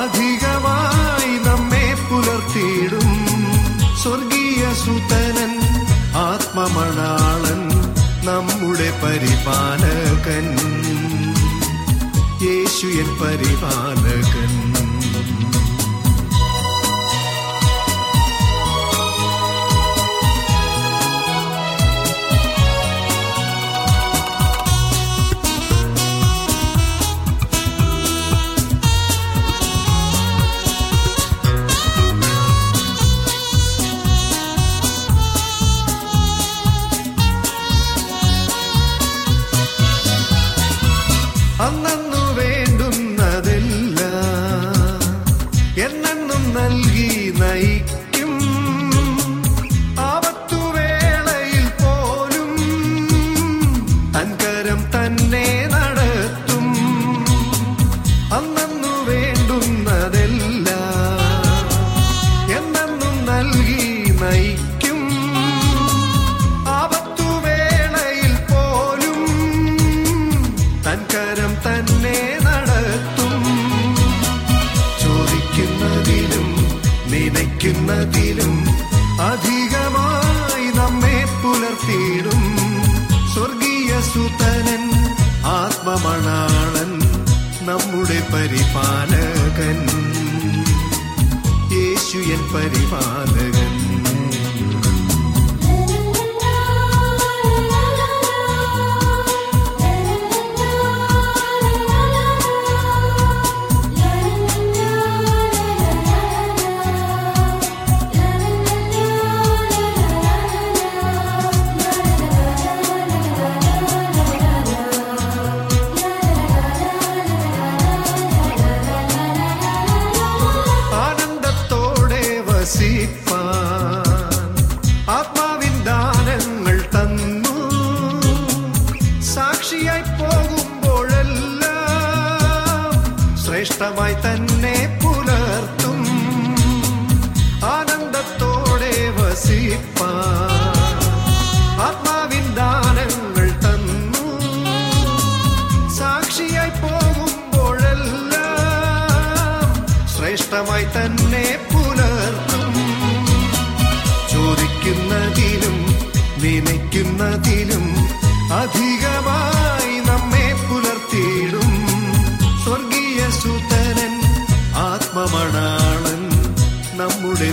അധികമായി നമ്മെ പുലർത്തിയിടും സ്വർഗീയ സുതനൻ ആത്മമണാളൻ നമ്മുടെ പരിപാലകൻ. യേശുയൻ പരിപാലകൻ.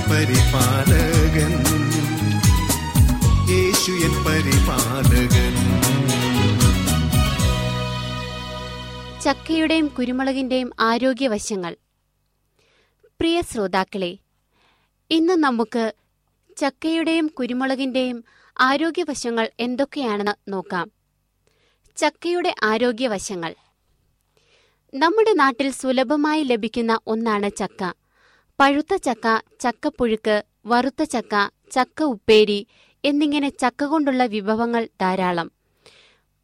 നമ്മുടെ യേശു എൻ പരിപാലകൻ. ചക്കയുടെയും കുരുമുളകിന്റെയും ആരോഗ്യവശങ്ങൾ. പ്രിയ ശ്രോതാക്കളെ ഇന്ന് നമുക്ക് ചക്കയുടെയും കുരുമുളകിന്റെയും ആരോഗ്യവശങ്ങൾ എന്തൊക്കെയാണെന്ന് നോക്കാം. ചക്കയുടെ ആരോഗ്യവശങ്ങൾ. നമ്മുടെ നാട്ടിൽ സുലഭമായി ലഭിക്കുന്ന ഒന്നാണ് ചക്ക. പഴുത്ത ചക്ക ചക്കപ്പുഴുക്ക് വറുത്ത ചക്ക ചക്ക ഉപ്പേരി എന്നിങ്ങനെ ചക്ക കൊണ്ടുള്ള വിഭവങ്ങൾ ധാരാളം.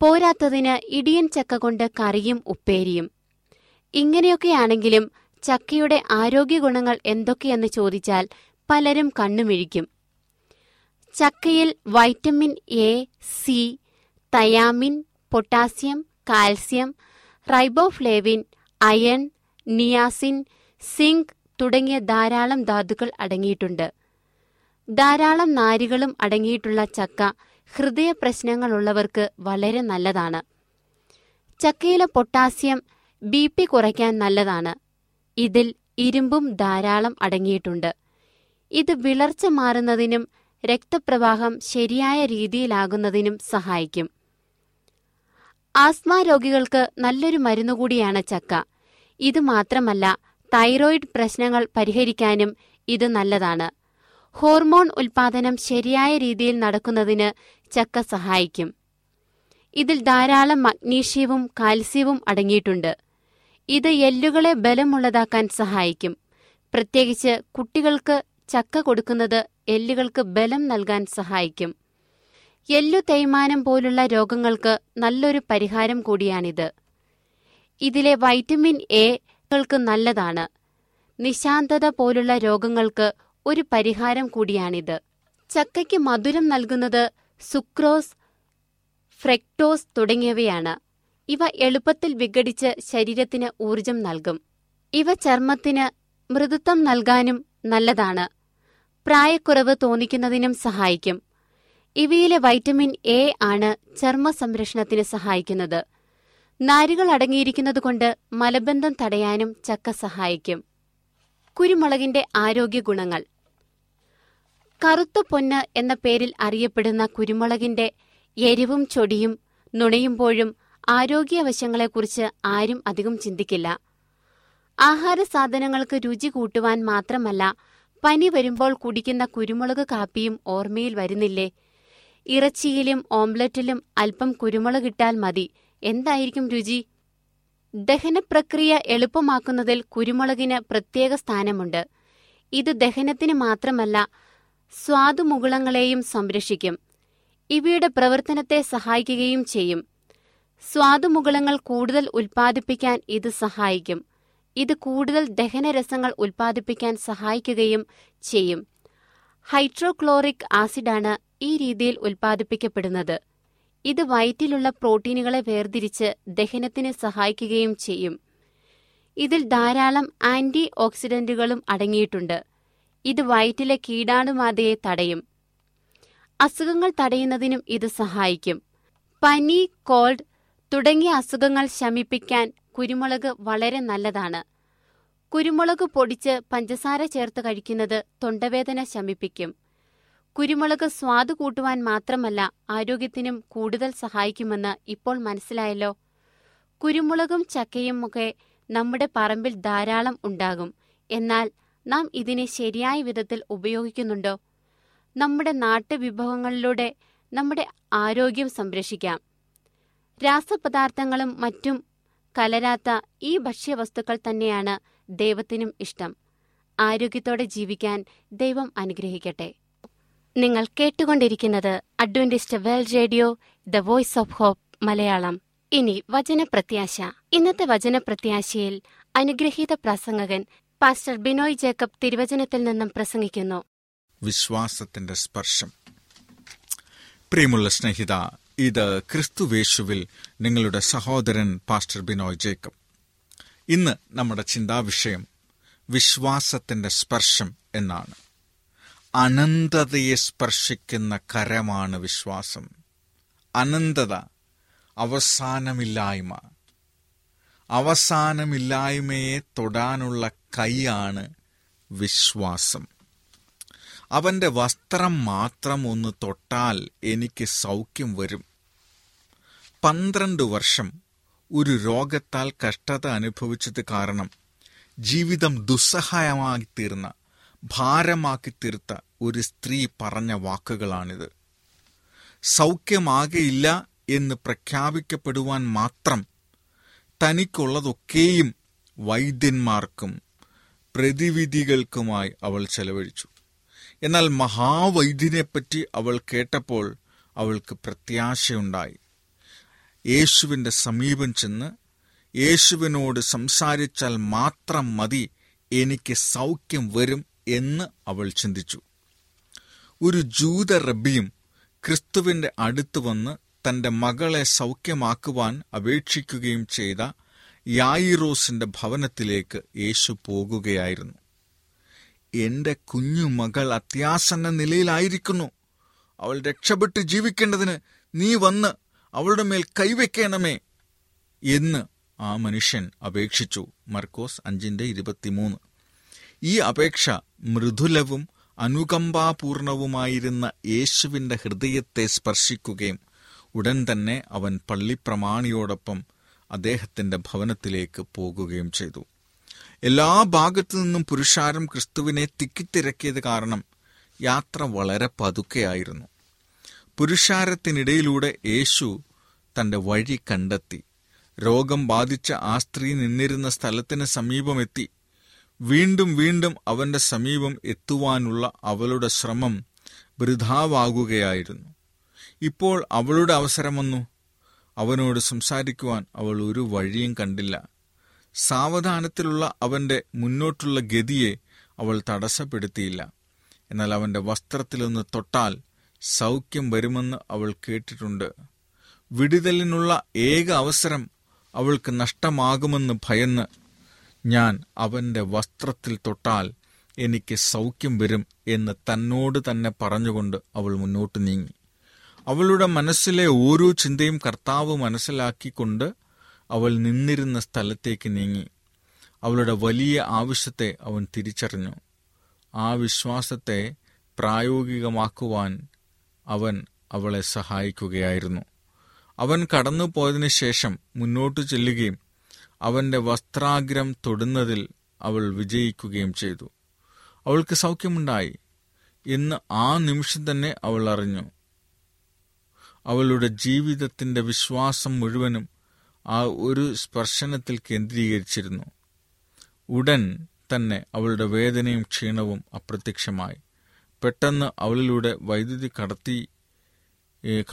പോരാത്തതിന് ഇടിയൻ ചക്ക കൊണ്ട് കറിയും ഉപ്പേരിയും. ഇങ്ങനെയൊക്കെയാണെങ്കിലും ചക്കയുടെ ആരോഗ്യ ഗുണങ്ങൾ എന്തൊക്കെയെന്ന് ചോദിച്ചാൽ പലരും കണ്ണുമിഴിക്കും. ചക്കയിൽ vitamin A C thiamine potassium calcium riboflavin iron niacin zinc തുടങ്ങിയ ധാരാളം ധാതുക്കൾ അടങ്ങിയിട്ടുണ്ട്. ധാരാളം നാരുകളും അടങ്ങിയിട്ടുള്ള ചക്ക ഹൃദയ പ്രശ്നങ്ങളുള്ളവർക്ക് വളരെ നല്ലതാണ്. ചക്കയിലെ പൊട്ടാസ്യം ബി പി കുറയ്ക്കാൻ നല്ലതാണ്. ഇതിൽ ഇരുമ്പും ധാരാളം അടങ്ങിയിട്ടുണ്ട്. ഇത് വിളർച്ച മാറുന്നതിനും രക്തപ്രവാഹം ശരിയായ രീതിയിലാകുന്നതിനും സഹായിക്കും. ആസ്മാ രോഗികൾക്ക് നല്ലൊരു മരുന്നുകൂടിയാണ് ചക്ക. ഇത് മാത്രമല്ല തൈറോയിഡ് പ്രശ്നങ്ങൾ പരിഹരിക്കാനും ഇത് നല്ലതാണ്. ഹോർമോൺ ഉൽപാദനം ശരിയായ രീതിയിൽ നടക്കുന്നതിന് ചക്ക സഹായിക്കും. ഇതിൽ ധാരാളം മഗ്നീഷ്യവും കാൽസ്യവും അടങ്ങിയിട്ടുണ്ട്. ഇത് എല്ലുകളെ ബലമുള്ളതാക്കാൻ സഹായിക്കും. പ്രത്യേകിച്ച് കുട്ടികൾക്ക് ചക്ക കൊടുക്കുന്നത് എല്ലുകൾക്ക് ബലം നൽകാൻ സഹായിക്കും. എല്ലു തേയ്മാനം പോലുള്ള രോഗങ്ങൾക്ക് നല്ലൊരു പരിഹാരം കൂടിയാണിത്. ഇതിലെ വൈറ്റമിൻ എ ൾക്ക് നല്ലതാണ്. നിശാന്തത പോലുള്ള രോഗങ്ങൾക്ക് ഒരു പരിഹാരം കൂടിയാണിത്. ചക്കയ്ക്ക് മധുരം നൽകുന്നത് സുക്രോസ് ഫ്രെക്ടോസ് തുടങ്ങിയവയാണ്. ഇവ എളുപ്പത്തിൽ വിഘടിച്ച് ശരീരത്തിന് ഊർജം നൽകും. ഇവ ചർമ്മത്തിന് മൃദുത്വം നൽകാനും നല്ലതാണ്. പ്രായക്കുറവ് തോന്നിക്കുന്നതിനും സഹായിക്കും. ഇവയിലെ വൈറ്റമിൻ എ ആണ് ചർമ്മ സംരക്ഷണത്തിന് സഹായിക്കുന്നത്. നാരുകൾ അടങ്ങിയിരിക്കുന്നതുകൊണ്ട് മലബന്ധം തടയാനും ചക്ക സഹായിക്കും. കുരുമുളകിന്റെ ആരോഗ്യ ഗുണങ്ങൾ കറുത്ത പൊന്ന് എന്ന പേരിൽ അറിയപ്പെടുന്ന കുരുമുളകിന്റെ എരിവും ചൊടിയും നുണയുമ്പോഴും ആരോഗ്യവശങ്ങളെക്കുറിച്ച് ആരും അധികം ചിന്തിക്കില്ല. ആഹാര സാധനങ്ങൾക്ക് രുചി കൂട്ടുവാൻ മാത്രമല്ല പനി വരുമ്പോൾ കുടിക്കുന്ന കുരുമുളക് കാപ്പിയും ഓർമ്മയിൽ വരുന്നില്ലേ? ഇറച്ചിയിലും ഓംലറ്റിലും അല്പം കുരുമുളകിട്ടാൽ മതി. എന്തായിരിക്കും രുചി? ദഹനപ്രക്രിയ എളുപ്പമാക്കുന്നതിൽ കുരുമുളകിന് പ്രത്യേക സ്ഥാനമുണ്ട്. ഇത് ദഹനത്തിന് മാത്രമല്ല സ്വാദുമുകുളങ്ങളെയും സംരക്ഷിക്കും. ഇവയുടെ പ്രവർത്തനത്തെ സഹായിക്കുകയും ചെയ്യും. സ്വാദുമുകുളങ്ങൾ കൂടുതൽ ഉൽപ്പാദിപ്പിക്കാൻ ഇത് സഹായിക്കും. ഇത് കൂടുതൽ ദഹനരസങ്ങൾ ഉൽപ്പാദിപ്പിക്കാൻ സഹായിക്കുകയും ചെയ്യും. ഹൈഡ്രോക്ലോറിക് ആസിഡാണ് ഈ രീതിയിൽ ഉൽപ്പാദിപ്പിക്കപ്പെടുന്നത്. ഇത് വയറ്റിലുള്ള പ്രോട്ടീനുകളെ വേർതിരിച്ച് ദഹനത്തിന് സഹായിക്കുകയും ചെയ്യും. ഇതിൽ ധാരാളം ആന്റി ഓക്സിഡന്റുകളും അടങ്ങിയിട്ടുണ്ട്. ഇത് വയറ്റിലെ കീടാണുബാധയെ തടയും. അസുഖങ്ങൾ തടയുന്നതിനും ഇത് സഹായിക്കും. പനി കോൾഡ് തുടങ്ങിയ അസുഖങ്ങൾ ശമിപ്പിക്കാൻ കുരുമുളക് വളരെ നല്ലതാണ്. കുരുമുളക് പൊടിച്ച് പഞ്ചസാര ചേർത്ത് കഴിക്കുന്നത് തൊണ്ടവേദന ശമിപ്പിക്കും. കുരുമുളക് സ്വാദ് കൂട്ടുവാൻ മാത്രമല്ല ആരോഗ്യത്തിനും കൂടുതൽ സഹായിക്കുമെന്ന് ഇപ്പോൾ മനസ്സിലായല്ലോ. കുരുമുളകും ചക്കയും ഒക്കെ നമ്മുടെ പറമ്പിൽ ധാരാളം ഉണ്ടാകും. എന്നാൽ നാം ഇതിനെ ശരിയായ വിധത്തിൽ ഉപയോഗിക്കുന്നുണ്ടോ? നമ്മുടെ നാട്ടുവിഭവങ്ങളിലൂടെ നമ്മുടെ ആരോഗ്യം സംരക്ഷിക്കാം. രാസപദാർത്ഥങ്ങളും മറ്റും കലരാത്ത ഈ ഭക്ഷ്യവസ്തുക്കൾ തന്നെയാണ് ദൈവത്തിനും ഇഷ്ടം. ആരോഗ്യത്തോടെ ജീവിക്കാൻ ദൈവം അനുഗ്രഹിക്കട്ടെ. നിങ്ങൾ കേട്ടുകൊണ്ടിരിക്കുന്നത് Adventist World Radio the Voice of Hope Malayalam. ഇനി വചനപ്രത്യാശ. ഇന്നത്തെ വചനപ്രത്യാശയിൽ അനുഗ്രഹീത പ്രസംഗകൻ പാസ്റ്റർ ബിനോയ് ജേക്കബ് തിരുവചനത്തിൽ നിന്നും പ്രസംഗിക്കുന്നു. വിശ്വാസത്തിന്റെ സ്പർശം. പ്രിയമുള്ള സ്നേഹിത ഇത് ക്രിസ്തുവേശുവിൽ നിങ്ങളുടെ സഹോദരൻ പാസ്റ്റർ ബിനോയ് ജേക്കബ്. ഇന്ന് നമ്മുടെ ചിന്താവിഷയം വിശ്വാസത്തിന്റെ സ്പർശം എന്നാണ്. അനന്തതയെ സ്പർശിക്കുന്ന കരമാണ് വിശ്വാസം. അനന്തത അവസാനമില്ലായ്മ. അവസാനമില്ലായ്മയെ തൊടാനുള്ള കൈയാണ് വിശ്വാസം. അവന്റെ വസ്ത്രം മാത്രം ഒന്ന് തൊട്ടാൽ എനിക്ക് സൗഖ്യം വരും. പന്ത്രണ്ട് വർഷം ഒരു രോഗത്താൽ കഷ്ടത അനുഭവിച്ചത് കാരണം ജീവിതം ദുസ്സഹായമായി തീർന്ന ഭാരമാക്കി തീർത്ത ഒരു സ്ത്രീ പറഞ്ഞ വാക്കുകളാണിത്. സൗഖ്യമാകയില്ല എന്ന് പ്രഖ്യാപിക്കപ്പെടുവാൻ മാത്രം തനിക്കുള്ളതൊക്കെയും വൈദ്യന്മാർക്കും പ്രതിവിധികൾക്കുമായി അവൾ ചെലവഴിച്ചു. എന്നാൽ മഹാവൈദ്യനെപ്പറ്റി അവൾ കേട്ടപ്പോൾ അവൾക്ക് പ്രത്യാശയുണ്ടായി. യേശുവിന്റെ സമീപം ചെന്ന് യേശുവിനോട് സംസാരിച്ചാൽ മാത്രം മതി എനിക്ക് സൗഖ്യം വരും എന്ന് അവൾ ചിന്തിച്ചു. ഒരു ജൂത റബ്ബിയും ക്രിസ്തുവിന്റെ അടുത്ത് വന്ന് തന്റെ മകളെ സൗഖ്യമാക്കുവാൻ അപേക്ഷിക്കുകയും ചെയ്ത യായിറോസിന്റെ ഭവനത്തിലേക്ക് യേശു പോകുകയായിരുന്നു. എന്റെ കുഞ്ഞുമകൾ അത്യാസന്ന നിലയിലായിരിക്കുന്നു. അവൾ രക്ഷപ്പെട്ട് ജീവിക്കേണ്ടതിന് നീ വന്ന് അവളുടെ മേൽ കൈവയ്ക്കണമേ എന്ന് ആ മനുഷ്യൻ അപേക്ഷിച്ചു. മർക്കോസ് അഞ്ചിന്റെ ഇരുപത്തിമൂന്ന്. ഈ അപേക്ഷ മൃദുലവും അനുകമ്പാപൂർണവുമായിരുന്ന യേശുവിന്റെ ഹൃദയത്തെ സ്പർശിക്കുകയും ഉടൻ തന്നെ അവൻ പള്ളിപ്രമാണിയോടൊപ്പം അദ്ദേഹത്തിന്റെ ഭവനത്തിലേക്ക് പോകുകയും ചെയ്തു. എല്ലാ ഭാഗത്തു നിന്നും പുരുഷാരം ക്രിസ്തുവിനെ തിക്കിത്തിരക്കിയത് കാരണം യാത്ര വളരെ പതുക്കെയായിരുന്നു. പുരുഷാരത്തിനിടയിലൂടെ യേശു തന്റെ വഴി കണ്ടെത്തി. രോഗം ബാധിച്ച ആ സ്ത്രീ നിന്നിരുന്ന സ്ഥലത്തിന് സമീപമെത്തി. വീണ്ടും വീണ്ടും അവന്റെ സമീപം എത്തുവാനുള്ള അവളുടെ ശ്രമം വൃഥാവാകുകയായിരുന്നു. ഇപ്പോൾ അവളുടെ അവസരം വന്നു. അവനോട് സംസാരിക്കുവാൻ അവൾ ഒരു വഴിയും കണ്ടില്ല. സാവധാനത്തിലുള്ള അവന്റെ മുന്നോട്ടുള്ള ഗതിയെ അവൾ തടസ്സപ്പെടുത്തിയില്ല. എന്നാൽ അവന്റെ വസ്ത്രത്തിലൊന്ന് തൊട്ടാൽ സൗഖ്യം വരുമെന്ന് അവൾ കേട്ടിട്ടുണ്ട്. വിടുതലിനുള്ള ഏക അവസരം അവൾക്ക് നഷ്ടമാകുമെന്ന് ഭയന്ന് ഞാൻ അവന്റെ വസ്ത്രത്തിൽ തൊട്ടാൽ എനിക്ക് സൗഖ്യം വരും എന്ന് തന്നോട് തന്നെ പറഞ്ഞുകൊണ്ട് അവൾ മുന്നോട്ട് നീങ്ങി. അവളുടെ മനസ്സിലെ ഓരോ ചിന്തയും കർത്താവ് മനസ്സിലാക്കിക്കൊണ്ട് അവൾ നിന്നിരുന്ന സ്ഥലത്തേക്ക് നീങ്ങി. അവളുടെ വലിയ ആവശ്യത്തെ അവൻ തിരിച്ചറിഞ്ഞു. ആ വിശ്വാസത്തെ പ്രായോഗികമാക്കുവാൻ അവൻ അവളെ സഹായിക്കുകയായിരുന്നു. അവൻ കടന്നു പോയതിനു ശേഷം മുന്നോട്ടു ചെല്ലുകയും അവന്റെ വസ്ത്രാഗ്രം തൊടുന്നതിൽ അവൾ വിജയിക്കുകയും ചെയ്തു. അവൾക്ക് സൗഖ്യമുണ്ടായി. എന്ന് ആ നിമിഷം തന്നെ അവൾ അറിഞ്ഞു. അവളുടെ ജീവിതത്തിന്റെ വിശ്വാസം മുഴുവനും ആ ഒരു സ്പർശനത്തിൽ കേന്ദ്രീകരിച്ചിരുന്നു. ഉടൻ തന്നെ അവളുടെ വേദനയും ക്ഷീണവും അപ്രത്യക്ഷമായി. പെട്ടെന്ന് അവളിലൂടെ വൈദ്യുതി കടത്തി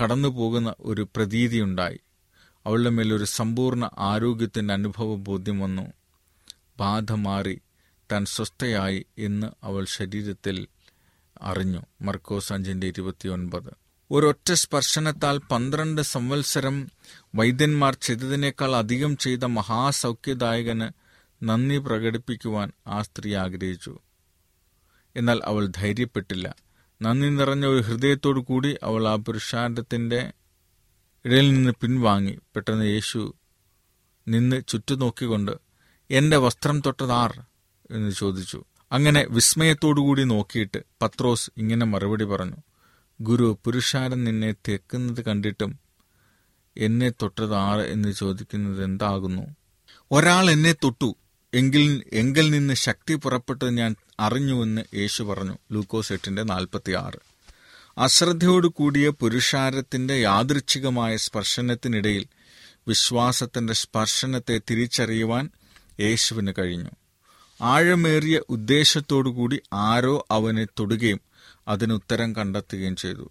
കടന്നു പോകുന്ന ഒരു പ്രതീതിയുണ്ടായി. അവളുടെ മേലൊരു സമ്പൂർണ ആരോഗ്യത്തിന്റെ അനുഭവ ബോധ്യം വന്നു. ബാധ മാറി താൻ സ്വസ്ഥയായി എന്ന് അവൾ ശരീരത്തിൽ അറിഞ്ഞു. മർക്കോസ് അഞ്ചിന്റെ ഇരുപത്തിയൊൻപത്. ഒരൊറ്റ സ്പർശനത്താൽ പന്ത്രണ്ട് സംവത്സരം വൈദ്യന്മാർ ചെയ്തതിനേക്കാൾ അധികം ചെയ്ത മഹാസൗഖ്യദായകന് നന്ദി പ്രകടിപ്പിക്കുവാൻ ആ സ്ത്രീ ആഗ്രഹിച്ചു. എന്നാൽ അവൾ ധൈര്യപ്പെട്ടില്ല. നന്ദി നിറഞ്ഞ ഒരു ഹൃദയത്തോടു കൂടി അവൾ ആ പുരുഷാരത്തിന്റെ ഇടയിൽ നിന്ന് പിൻവാങ്ങി പെട്ടെന്ന് യേശു നിന്ന് ചുറ്റു നോക്കിക്കൊണ്ട് എന്റെ വസ്ത്രം തൊട്ടതാർ എന്ന് ചോദിച്ചു. അങ്ങനെ വിസ്മയത്തോടുകൂടി നോക്കിയിട്ട് പത്രോസ് ഇങ്ങനെ മറുപടി പറഞ്ഞു ഗുരു പുരുഷാരൻ നിന്നെ തെക്കുന്നത് കണ്ടിട്ടും എന്നെ തൊട്ടത് ആറ് എന്ന് ചോദിക്കുന്നത് എന്താകുന്നു? ഒരാൾ എന്നെ തൊട്ടു എങ്കിൽ എങ്കിൽ നിന്ന് ശക്തി പുറപ്പെട്ടത് ഞാൻ അറിഞ്ഞുവെന്ന് യേശു പറഞ്ഞു. ലൂക്കോസ് എട്ടിന്റെ നാൽപ്പത്തി ആറ് അശ്രദ്ധയോടു കൂടിയ പുരുഷാരത്തിന്റെ യാദൃച്ഛികമായ സ്പർശനത്തിനിടയിൽ വിശ്വാസത്തിന്റെ സ്പർശനത്തെ തിരിച്ചറിയുവാൻ യേശുവിന് കഴിഞ്ഞു. ആഴമേറിയ ഉദ്ദേശത്തോടുകൂടി ആരോ അവനെ തൊടുകയും അതിനുത്തരം കണ്ടെത്തുകയും ചെയ്തു.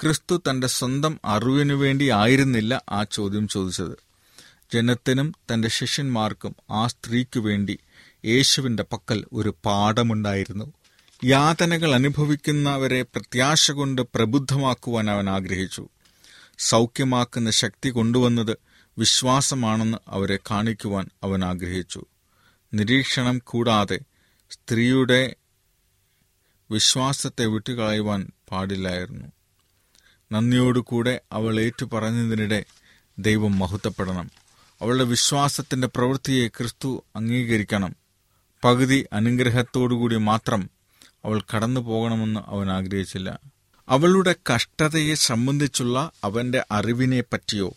ക്രിസ്തു തന്റെ സ്വന്തം അറിവിനു വേണ്ടി ആയിരുന്നില്ല ആ ചോദ്യം ചോദിച്ചത്. ജനത്തിനും തന്റെ ശിഷ്യന്മാർക്കും ആ സ്ത്രീക്കു വേണ്ടി യേശുവിന്റെ പക്കൽ ഒരു പാഠമുണ്ടായിരുന്നു. യാതനകൾ അനുഭവിക്കുന്നവരെ പ്രത്യാശ കൊണ്ട് പ്രബുദ്ധമാക്കുവാൻ അവൻ ആഗ്രഹിച്ചു. സൗഖ്യമാക്കുന്ന ശക്തി കൊണ്ടുവന്നത് വിശ്വാസമാണെന്ന് അവരെ കാണിക്കുവാൻ അവൻ ആഗ്രഹിച്ചു. നിരീക്ഷണം കൂടാതെ സ്ത്രീയുടെ വിശ്വാസത്തെ വിട്ടുകളയുവാൻ പാടില്ലായിരുന്നു. നന്ദിയോടുകൂടെ അവൾ ഏറ്റുപറഞ്ഞതിനിടെ ദൈവം മഹത്വപ്പെടണം. അവളുടെ വിശ്വാസത്തിന്റെ പ്രവൃത്തിയെ ക്രിസ്തു അംഗീകരിക്കണം. പകുതി അനുഗ്രഹത്തോടുകൂടി മാത്രം അവൾ കടന്നു പോകണമെന്ന് അവൻ ആഗ്രഹിച്ചില്ല. അവളുടെ കഷ്ടതയെ സംബന്ധിച്ചുള്ള അവന്റെ അറിവിനെ പറ്റിയോ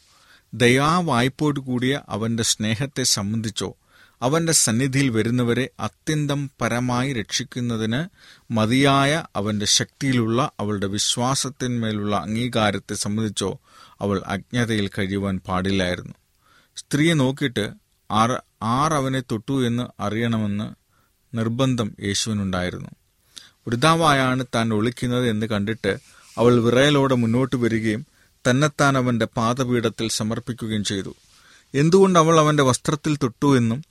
ദയാവായ്പോട് കൂടിയ അവന്റെ സ്നേഹത്തെ സംബന്ധിച്ചോ അവന്റെ സന്നിധിയിൽ വരുന്നവരെ അത്യന്തം പരമായി രക്ഷിക്കുന്നതിന് മതിയായ അവന്റെ ശക്തിയിലുള്ള അവളുടെ വിശ്വാസത്തിന്മേലുള്ള അംഗീകാരത്തെ സംബന്ധിച്ചോ അവൾ അജ്ഞതയിൽ കഴിയുവാൻ പാടില്ലായിരുന്നു. സ്ത്രീയെ നോക്കിയിട്ട് ആർ ആർ അവനെ തൊട്ടു എന്ന് അറിയണമെന്ന് നിർബന്ധം യേശുവിനുണ്ടായിരുന്നു. വൃതാവായാണ് താൻ ഒളിക്കുന്നത് എന്ന് കണ്ടിട്ട് അവൾ വിറയലോടെ മുന്നോട്ട് വരികയും തന്നെത്താൻ അവന്റെ പാദപീഠത്തിൽ സമർപ്പിക്കുകയും ചെയ്തു. എന്തുകൊണ്ട് അവൾ അവന്റെ വസ്ത്രത്തിൽ തൊട്ടു എന്നും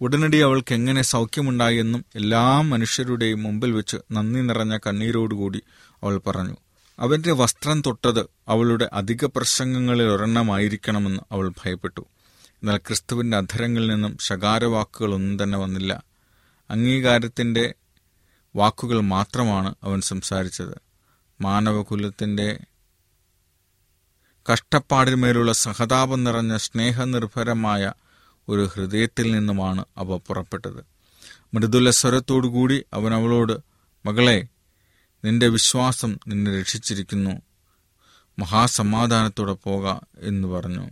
ഉടനടി അവൾക്ക് എങ്ങനെ സൗഖ്യമുണ്ടായെന്നും എല്ലാ മനുഷ്യരുടെയും മുമ്പിൽ വെച്ച് നന്ദി നിറഞ്ഞ കണ്ണീരോടുകൂടി അവൾ പറഞ്ഞു. അവന്റെ വസ്ത്രം തൊട്ടത് അവളുടെ അധിക പ്രസംഗങ്ങളിൽ ഒരെണ്ണമായിരിക്കണമെന്ന് അവൾ ഭയപ്പെട്ടു. എന്നാൽ ക്രിസ്തുവിന്റെ അധരങ്ങളിൽ നിന്നും ശകാരവാക്കുകളൊന്നും തന്നെ വന്നില്ല. അംഗീകാരത്തിന്റെ വാക്കുകൾ മാത്രമാണ് അവൻ സംസാരിച്ചത്. മാനവകുലത്തിന്റെ കഷ്ടപ്പാടിന്മേലുള്ള സഹതാപം നിറഞ്ഞ സ്നേഹനിർഭരമായ ഒരു ഹൃദയത്തിൽ നിന്നുമാണ് അവ പുറപ്പെട്ടത്. മൃദുല സ്വരത്തോടുകൂടി അവൻ അവളോട് മകളെ നിന്റെ വിശ്വാസം നിന്നെ രക്ഷിച്ചിരിക്കുന്നു. മഹാസമാധാനത്തോടെ പോക എന്ന് പറഞ്ഞു.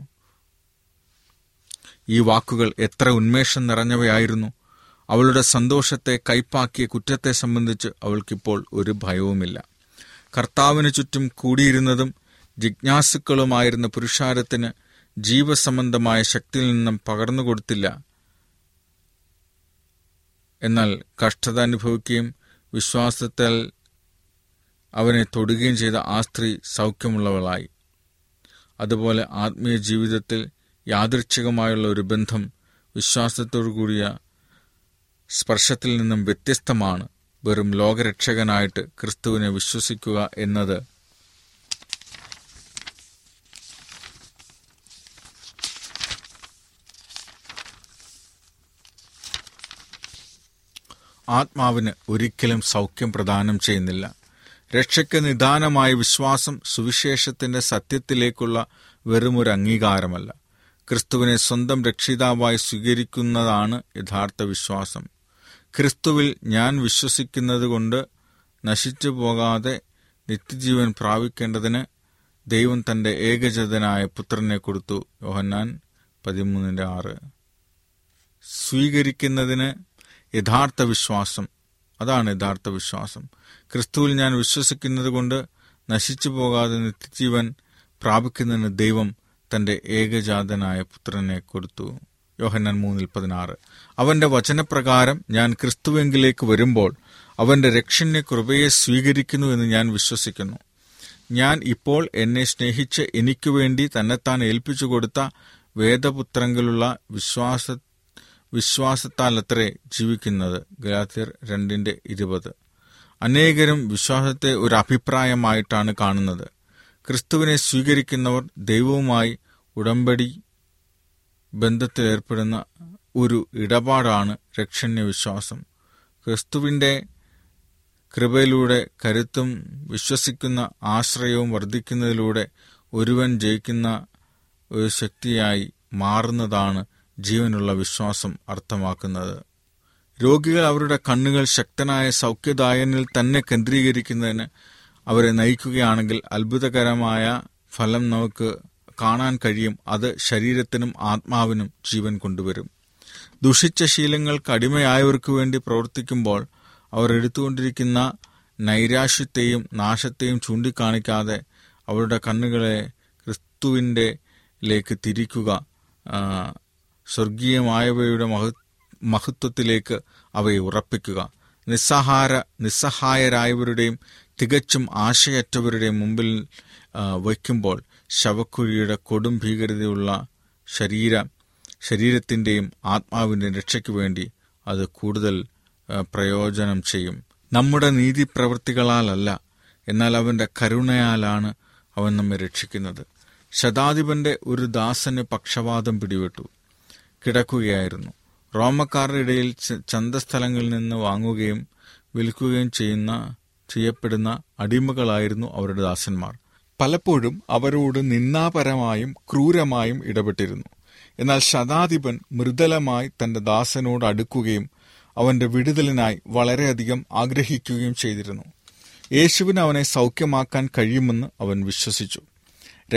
ഈ വാക്കുകൾ എത്ര ഉന്മേഷം നിറഞ്ഞവയായിരുന്നു. അവളുടെ സന്തോഷത്തെ കൈപ്പാക്കിയ കുറ്റത്തെ സംബന്ധിച്ച് അവൾക്കിപ്പോൾ ഒരു ഭയവുമില്ല. കർത്താവിന് ചുറ്റും കൂടിയിരുന്നതും ജിജ്ഞാസുക്കളുമായിരുന്ന പുരുഷാരത്തിന് ജീവസംബന്ധമായ ശക്തിയിൽ നിന്നും പകർന്നു കൊടുത്തില്ല. എന്നാൽ കഷ്ടത അനുഭവിക്കുകയും വിശ്വാസത്താൽ അവനെ തൊടുകയും ചെയ്ത ആ സ്ത്രീ സൗഖ്യമുള്ളവളായി. അതുപോലെ ആത്മീയ ജീവിതത്തിൽ യാദൃച്ഛികമായുള്ള ഒരു ബന്ധം വിശ്വാസത്തോടു കൂടിയ സ്പർശത്തിൽ നിന്നും വ്യത്യസ്തമാണ്. വെറും ലോകരക്ഷകനായിട്ട് ക്രിസ്തുവിനെ വിശ്വസിക്കുക എന്നത്. ആത്മാവിന് ഒരിക്കലും സൗഖ്യം പ്രദാനം ചെയ്യുന്നില്ല. രക്ഷയ്ക്ക് നിദാനമായ വിശ്വാസം സുവിശേഷത്തിന്റെ സത്യത്തിലേക്കുള്ള വെറുമൊരു അംഗീകാരമല്ല. ക്രിസ്തുവിനെ സ്വന്തം രക്ഷിതാവായി സ്വീകരിക്കുന്നതാണ് യഥാർത്ഥ വിശ്വാസം. ക്രിസ്തുവിൽ ഞാൻ വിശ്വസിക്കുന്നത് കൊണ്ട് നശിച്ചു പോകാതെ നിത്യജീവൻ പ്രാപിക്കേണ്ടതിന് ദൈവം തന്റെ ഏകജതനായ പുത്രനെ കൊടുത്തു. യോഹന്നാൻ പതിമൂന്നിന്റെ ആറ്. സ്വീകരിക്കുന്നതിന് യഥാർത്ഥ വിശ്വാസം. അതാണ് യഥാർത്ഥ വിശ്വാസം. ക്രിസ്തുവിൽ ഞാൻ വിശ്വസിക്കുന്നത് കൊണ്ട് നശിച്ചു പോകാതെ നിത്യജീവൻ പ്രാപിക്കുന്നതിന് ദൈവം തന്റെ ഏകജാതനായ പുത്രനെ കൊടുത്തു. യോഹന്നാൻ മൂന്നിൽ പതിനാറ്. അവന്റെ വചനപ്രകാരം ഞാൻ ക്രിസ്തുവെങ്കിലേക്ക് വരുമ്പോൾ അവന്റെ രക്ഷണ്യ കൃപയെ സ്വീകരിക്കുന്നു എന്ന് ഞാൻ വിശ്വസിക്കുന്നു. ഞാൻ ഇപ്പോൾ എന്നെ സ്നേഹിച്ച് എനിക്കു വേണ്ടി തന്നെത്താൻ ഏൽപ്പിച്ചു കൊടുത്ത വേദപുത്രങ്കിലുള്ള വിശ്വാസ വിശ്വാസത്താൽ അത്രേ ജീവിക്കുന്നത്. ഗലാത്തിയർ രണ്ടിന്റെ ഇരുപത്. അനേകരും വിശ്വാസത്തെ ഒരു അഭിപ്രായമായിട്ടാണ് കാണുന്നത്. ക്രിസ്തുവിനെ സ്വീകരിക്കുന്നവർ ദൈവവുമായി ഉടമ്പടി ബന്ധത്തിലേർപ്പെടുന്ന ഒരു ഇടപാടാണ് രക്ഷണ്യ വിശ്വാസം. ക്രിസ്തുവിന്റെ കൃപയിലൂടെ കരുത്തും വിശ്വസിക്കുന്ന ആശ്രയവും വർദ്ധിക്കുന്നതിലൂടെ ഒരുവൻ ജയിക്കുന്ന ഒരു ശക്തിയായി മാറുന്നതാണ് ജീവനുള്ള വിശ്വാസം അർത്ഥമാക്കുന്നത്. രോഗികൾ അവരുടെ കണ്ണുകൾ ശക്തനായ സൗഖ്യദായനിൽ തന്നെ കേന്ദ്രീകരിക്കുന്നതിന് അവരെ നയിക്കുകയാണെങ്കിൽ അത്ഭുതകരമായ ഫലം നമുക്ക് കാണാൻ കഴിയും അത് ശരീരത്തിനും ആത്മാവിനും ജീവൻ കൊണ്ടുവരും. ദുഷിച്ച ശീലങ്ങൾക്ക് അടിമയായവർക്ക് വേണ്ടി പ്രവർത്തിക്കുമ്പോൾ അവർ എടുത്തുകൊണ്ടിരിക്കുന്ന നൈരാശ്യത്തെയും നാശത്തെയും ചൂണ്ടിക്കാണിക്കാതെ അവരുടെ കണ്ണുകളെ ക്രിസ്തുവിന്റെ ലേക്ക് തിരിക്കുക സ്വർഗീയമായവയുടെ മഹ മഹത്വത്തിലേക്ക് അവയെ ഉറപ്പിക്കുക. നിസ്സഹാര നിസ്സഹായരായവരുടെയും തികച്ചും ആശയറ്റവരുടെയും മുമ്പിൽ വയ്ക്കുമ്പോൾ ശവക്കുഴിയുടെ കൊടും ഭീകരതയുള്ള ശരീര ശരീരത്തിന്റെയും ആത്മാവിന്റെയും രക്ഷയ്ക്ക് വേണ്ടി അത് കൂടുതൽ പ്രയോജനം ചെയ്യും. നമ്മുടെ നീതി പ്രവൃത്തികളാലല്ല എന്നാൽ അവന്റെ കരുണയാലാണ് അവൻ നമ്മെ രക്ഷിക്കുന്നത്. ശതാധിപന്റെ ഒരു ദാസന് പക്ഷപാതം പിടിപെട്ടു. കിടക്കുകയായിരുന്നു. റോമക്കാരുടെ ഇടയിൽ ചന്തസ്ഥലങ്ങളിൽ നിന്ന് വാങ്ങുകയും വിൽക്കുകയും ചെയ്യുന്ന ചെയ്യപ്പെടുന്ന അടിമകളായിരുന്നു അവരുടെ ദാസന്മാർ. പലപ്പോഴും അവരോട് നിന്നാപരമായും ക്രൂരമായും ഇടപെട്ടിരുന്നു. എന്നാൽ ശതാധിപൻ മൃദലമായി തന്റെ ദാസനോട് അടുക്കുകയും അവന്റെ വിടുതലിനായി വളരെയധികം ആഗ്രഹിക്കുകയും ചെയ്തിരുന്നു. യേശുവിന് അവനെ സൗഖ്യമാക്കാൻ കഴിയുമെന്ന് അവൻ വിശ്വസിച്ചു.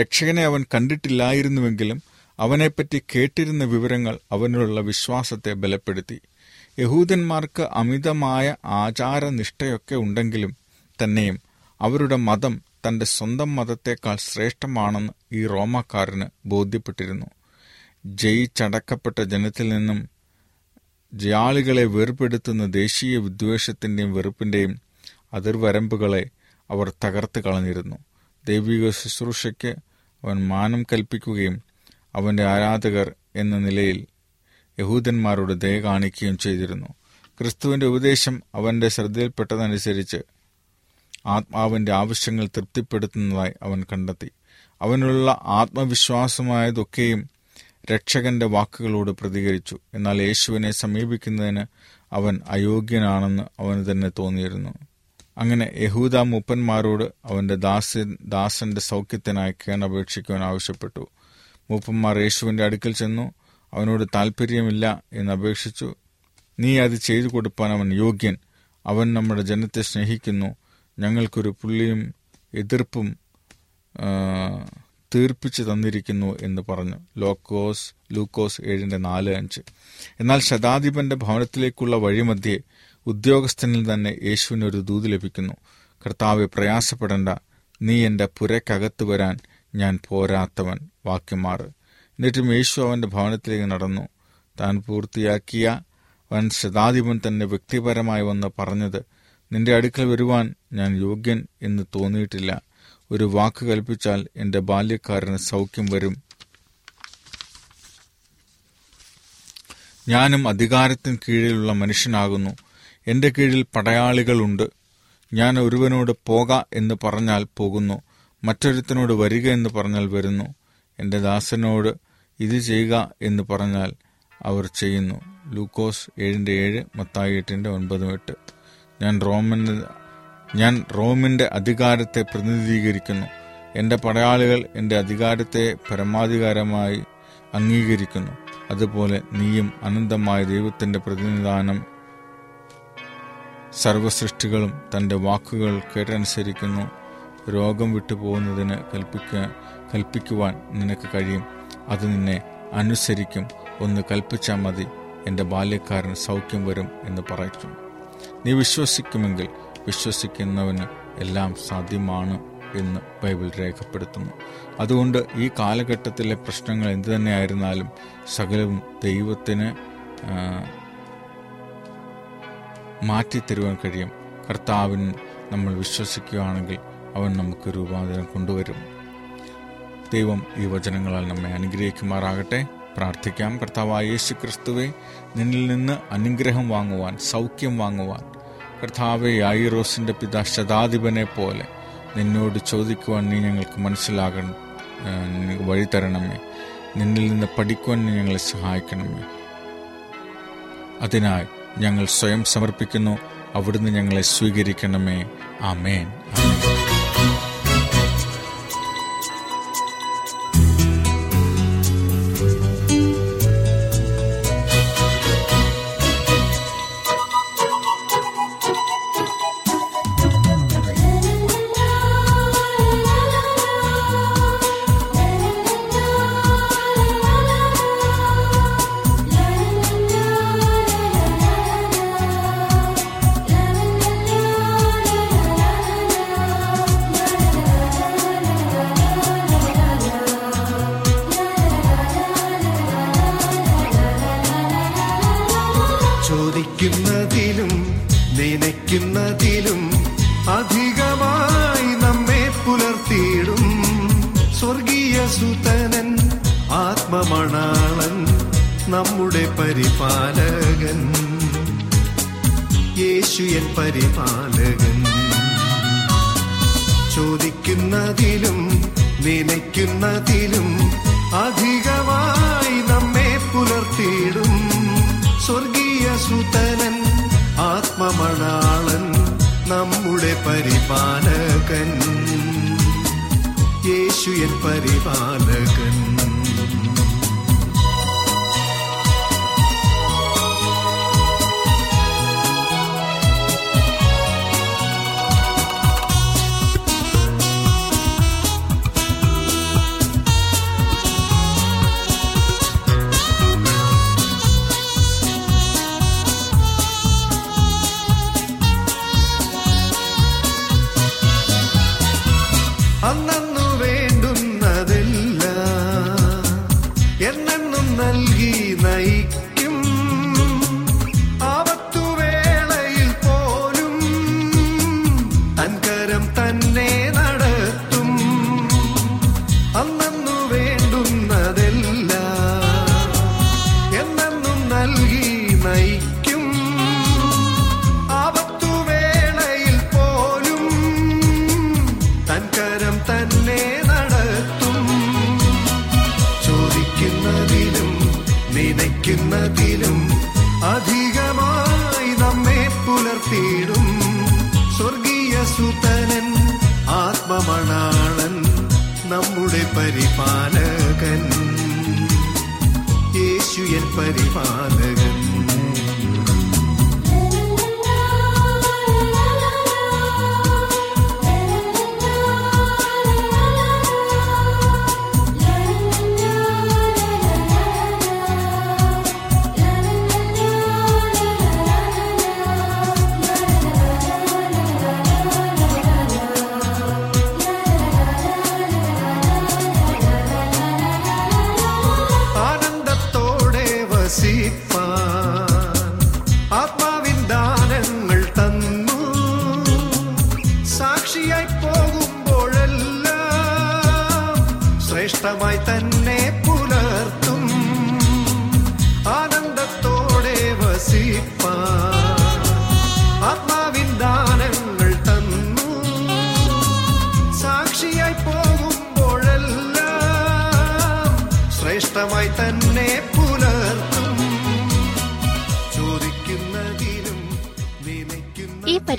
രക്ഷകനെ അവൻ കണ്ടിട്ടില്ലായിരുന്നുവെങ്കിലും അവനെപ്പറ്റി കേട്ടിരുന്ന വിവരങ്ങൾ അവനിലുള്ള വിശ്വാസത്തെ ബലപ്പെടുത്തി. യഹൂദന്മാർക്ക് അമിതമായ ആചാരനിഷ്ഠയൊക്കെ ഉണ്ടെങ്കിലും തന്നെയും അവരുടെ മതം തന്റെ സ്വന്തം മതത്തേക്കാൾ ശ്രേഷ്ഠമാണെന്ന് ഈ റോമാക്കാരന് ബോധ്യപ്പെട്ടിരുന്നു. ജയിച്ചടക്കപ്പെട്ട ജനത്തിൽ നിന്നും ജയാളികളെ വേർപെടുത്തുന്ന ദേശീയ വിദ്വേഷത്തിന്റെയും വെറുപ്പിന്റെയും അതിർവരമ്പുകളെ അവർ തകർത്ത് കളഞ്ഞിരുന്നു. ദൈവിക ശുശ്രൂഷയ്ക്ക് അവൻ മാനം കൽപ്പിക്കുകയും അവന്റെ ആരാധകർ എന്ന നിലയിൽ യഹൂദന്മാരോട് ദയ കാണിക്കുകയും ചെയ്തിരുന്നു. ക്രിസ്തുവിന്റെ ഉപദേശം അവന്റെ ശ്രദ്ധയിൽപ്പെട്ടതനുസരിച്ച് ആത്മാവിന്റെ ആവശ്യങ്ങൾ തൃപ്തിപ്പെടുത്തുന്നതായി അവൻ കണ്ടെത്തി. അവനുള്ള ആത്മവിശ്വാസമായതൊക്കെയും രക്ഷകന്റെ വാക്കുകളോട് പ്രതികരിച്ചു. എന്നാൽ യേശുവിനെ സമീപിക്കുന്നതിന് അവൻ അയോഗ്യനാണെന്ന് അവന് തന്നെ തോന്നിയിരുന്നു. അങ്ങനെ യഹൂദ മൂപ്പന്മാരോട് അവന്റെ ദാസൻ ദാസന്റെ സൗഖ്യത്തിനായി കേണപേക്ഷിക്കുവാൻ ആവശ്യപ്പെട്ടു. മൂപ്പന്മാർ യേശുവിന്റെ അടുക്കൽ ചെന്നു അവനോട് താല്പര്യമില്ല എന്ന് അപേക്ഷിച്ചു. നീ അത് ചെയ്തു കൊടുപ്പാൻ അവൻ യോഗ്യൻ. അവൻ നമ്മുടെ ജനത്തെ സ്നേഹിക്കുന്നു. ഞങ്ങൾക്കൊരു പുള്ളിയും എതിർപ്പും തീർപ്പിച്ചു തന്നിരിക്കുന്നു എന്ന് പറഞ്ഞു. ലോക്കോസ് ലൂക്കോസ് ഏഴിന്റെ നാല് അഞ്ച്. എന്നാൽ ശതാധിപന്റെ ഭവനത്തിലേക്കുള്ള വഴിമധ്യേ ഉദ്യോഗസ്ഥനിൽ തന്നെ യേശുവിന് ഒരു ദൂത് ലഭിക്കുന്നു. കർത്താവെ പ്രയാസപ്പെടേണ്ട. നീ എന്റെ പുരക്കകത്ത് വരാൻ ഞാൻ പോരാത്തവൻ. വാക്യമാർ മാറ് എന്നിട്ടും യേശു അവന്റെ ഭവനത്തിലേക്ക് നടന്നു. താൻ പൂർത്തിയാക്കിയ അവൻ ശതാധിപൻ തന്നെ വ്യക്തിപരമായി വന്ന് പറഞ്ഞത് നിന്റെ അടുക്കൽ വരുവാൻ ഞാൻ യോഗ്യൻ എന്ന് തോന്നിയിട്ടില്ല. ഒരു വാക്ക് കൽപ്പിച്ചാൽ എന്റെ ബാല്യക്കാരന് സൗഖ്യം വരും. ഞാനും അധികാരത്തിന് കീഴിലുള്ള മനുഷ്യനാകുന്നു. എന്റെ കീഴിൽ പടയാളികളുണ്ട്. ഞാൻ ഒരുവനോട് പോക എന്ന് പറഞ്ഞാൽ പോകുന്നു. മറ്റൊരുത്തനോട് വരിക എന്ന് പറഞ്ഞാൽ വരുന്നു. എന്റെ ദാസനോട് ഇത് ചെയ്യുക എന്ന് പറഞ്ഞാൽ അവർ ചെയ്യുന്നു. ലൂക്കോസ് ഏഴിന്റെ ഏഴ് മത്തായി എട്ടിന്റെ ഒൻപതും എട്ട്. ഞാൻ റോമന് ഞാൻ റോമിന്റെ അധികാരത്തെ പ്രതിനിധീകരിക്കുന്നു. എന്റെ പടയാളികൾ എന്റെ അധികാരത്തെ പരമാധികാരമായി അംഗീകരിക്കുന്നു. അതുപോലെ നീയും അനന്തമായ ദൈവത്തിന്റെ പ്രതിനിധാനം സർവസൃഷ്ടികളും തന്റെ വാക്കുകൾ കേട്ടനുസരിക്കുന്നു. രോഗം വിട്ടുപോകുന്നതിന് കൽപ്പിക്ക കൽപ്പിക്കുവാൻ നിനക്ക് കഴിയും. അത് നിന്നെ അനുസരിക്കും. ഒന്ന് കൽപ്പിച്ചാൽ മതി. എന്റെ ബാല്യക്കാരൻ സൗഖ്യം വരും എന്ന് പറയിച്ചു നീ വിശ്വസിക്കുമെങ്കിൽ വിശ്വസിക്കുന്നവന് എല്ലാം സാധ്യമാണ് എന്ന് ബൈബിൾ രേഖപ്പെടുത്തുന്നു. അതുകൊണ്ട് ഈ കാലഘട്ടത്തിലെ പ്രശ്നങ്ങൾ എന്തു തന്നെയായിരുന്നാലും സകലവും ദൈവത്തിന് മാറ്റി മാറ്റിത്തരുവാൻ കഴിയും. കർത്താവിന് നമ്മൾ വിശ്വസിക്കുകയാണെങ്കിൽ അവൻ നമുക്ക് രൂപാന്തരം കൊണ്ടുവരും. ദൈവം ഈ വചനങ്ങളാൽ നമ്മെ അനുഗ്രഹിക്കുമാറാകട്ടെ. പ്രാർത്ഥിക്കാം. കർത്താവായ യേശു ക്രിസ്തുവെ നിന്നിൽ നിന്ന് അനുഗ്രഹം വാങ്ങുവാൻ സൗഖ്യം വാങ്ങുവാൻ. കർത്താവെ ആയിറോസിന്റെ പിതാ ശതാധിപനെ പോലെ നിന്നോട് ചോദിക്കുവാൻ നീ ഞങ്ങൾക്ക് മനസ്സിലാകണം വഴി തരണമേ. നിന്നിൽ നിന്ന് പഠിക്കുവാൻ നീ ഞങ്ങളെ സഹായിക്കണമേ. അതിനായി ഞങ്ങൾ സ്വയം സമർപ്പിക്കുന്നു അവിടുന്ന് ഞങ്ങളെ സ്വീകരിക്കണമേ. ആമേൻ. ചോദിക്കുന്നതിലും പരിപാലകൻ നമ്മുടെ യേശു എൻ പരിപാലകൻ. ரசிப்பான்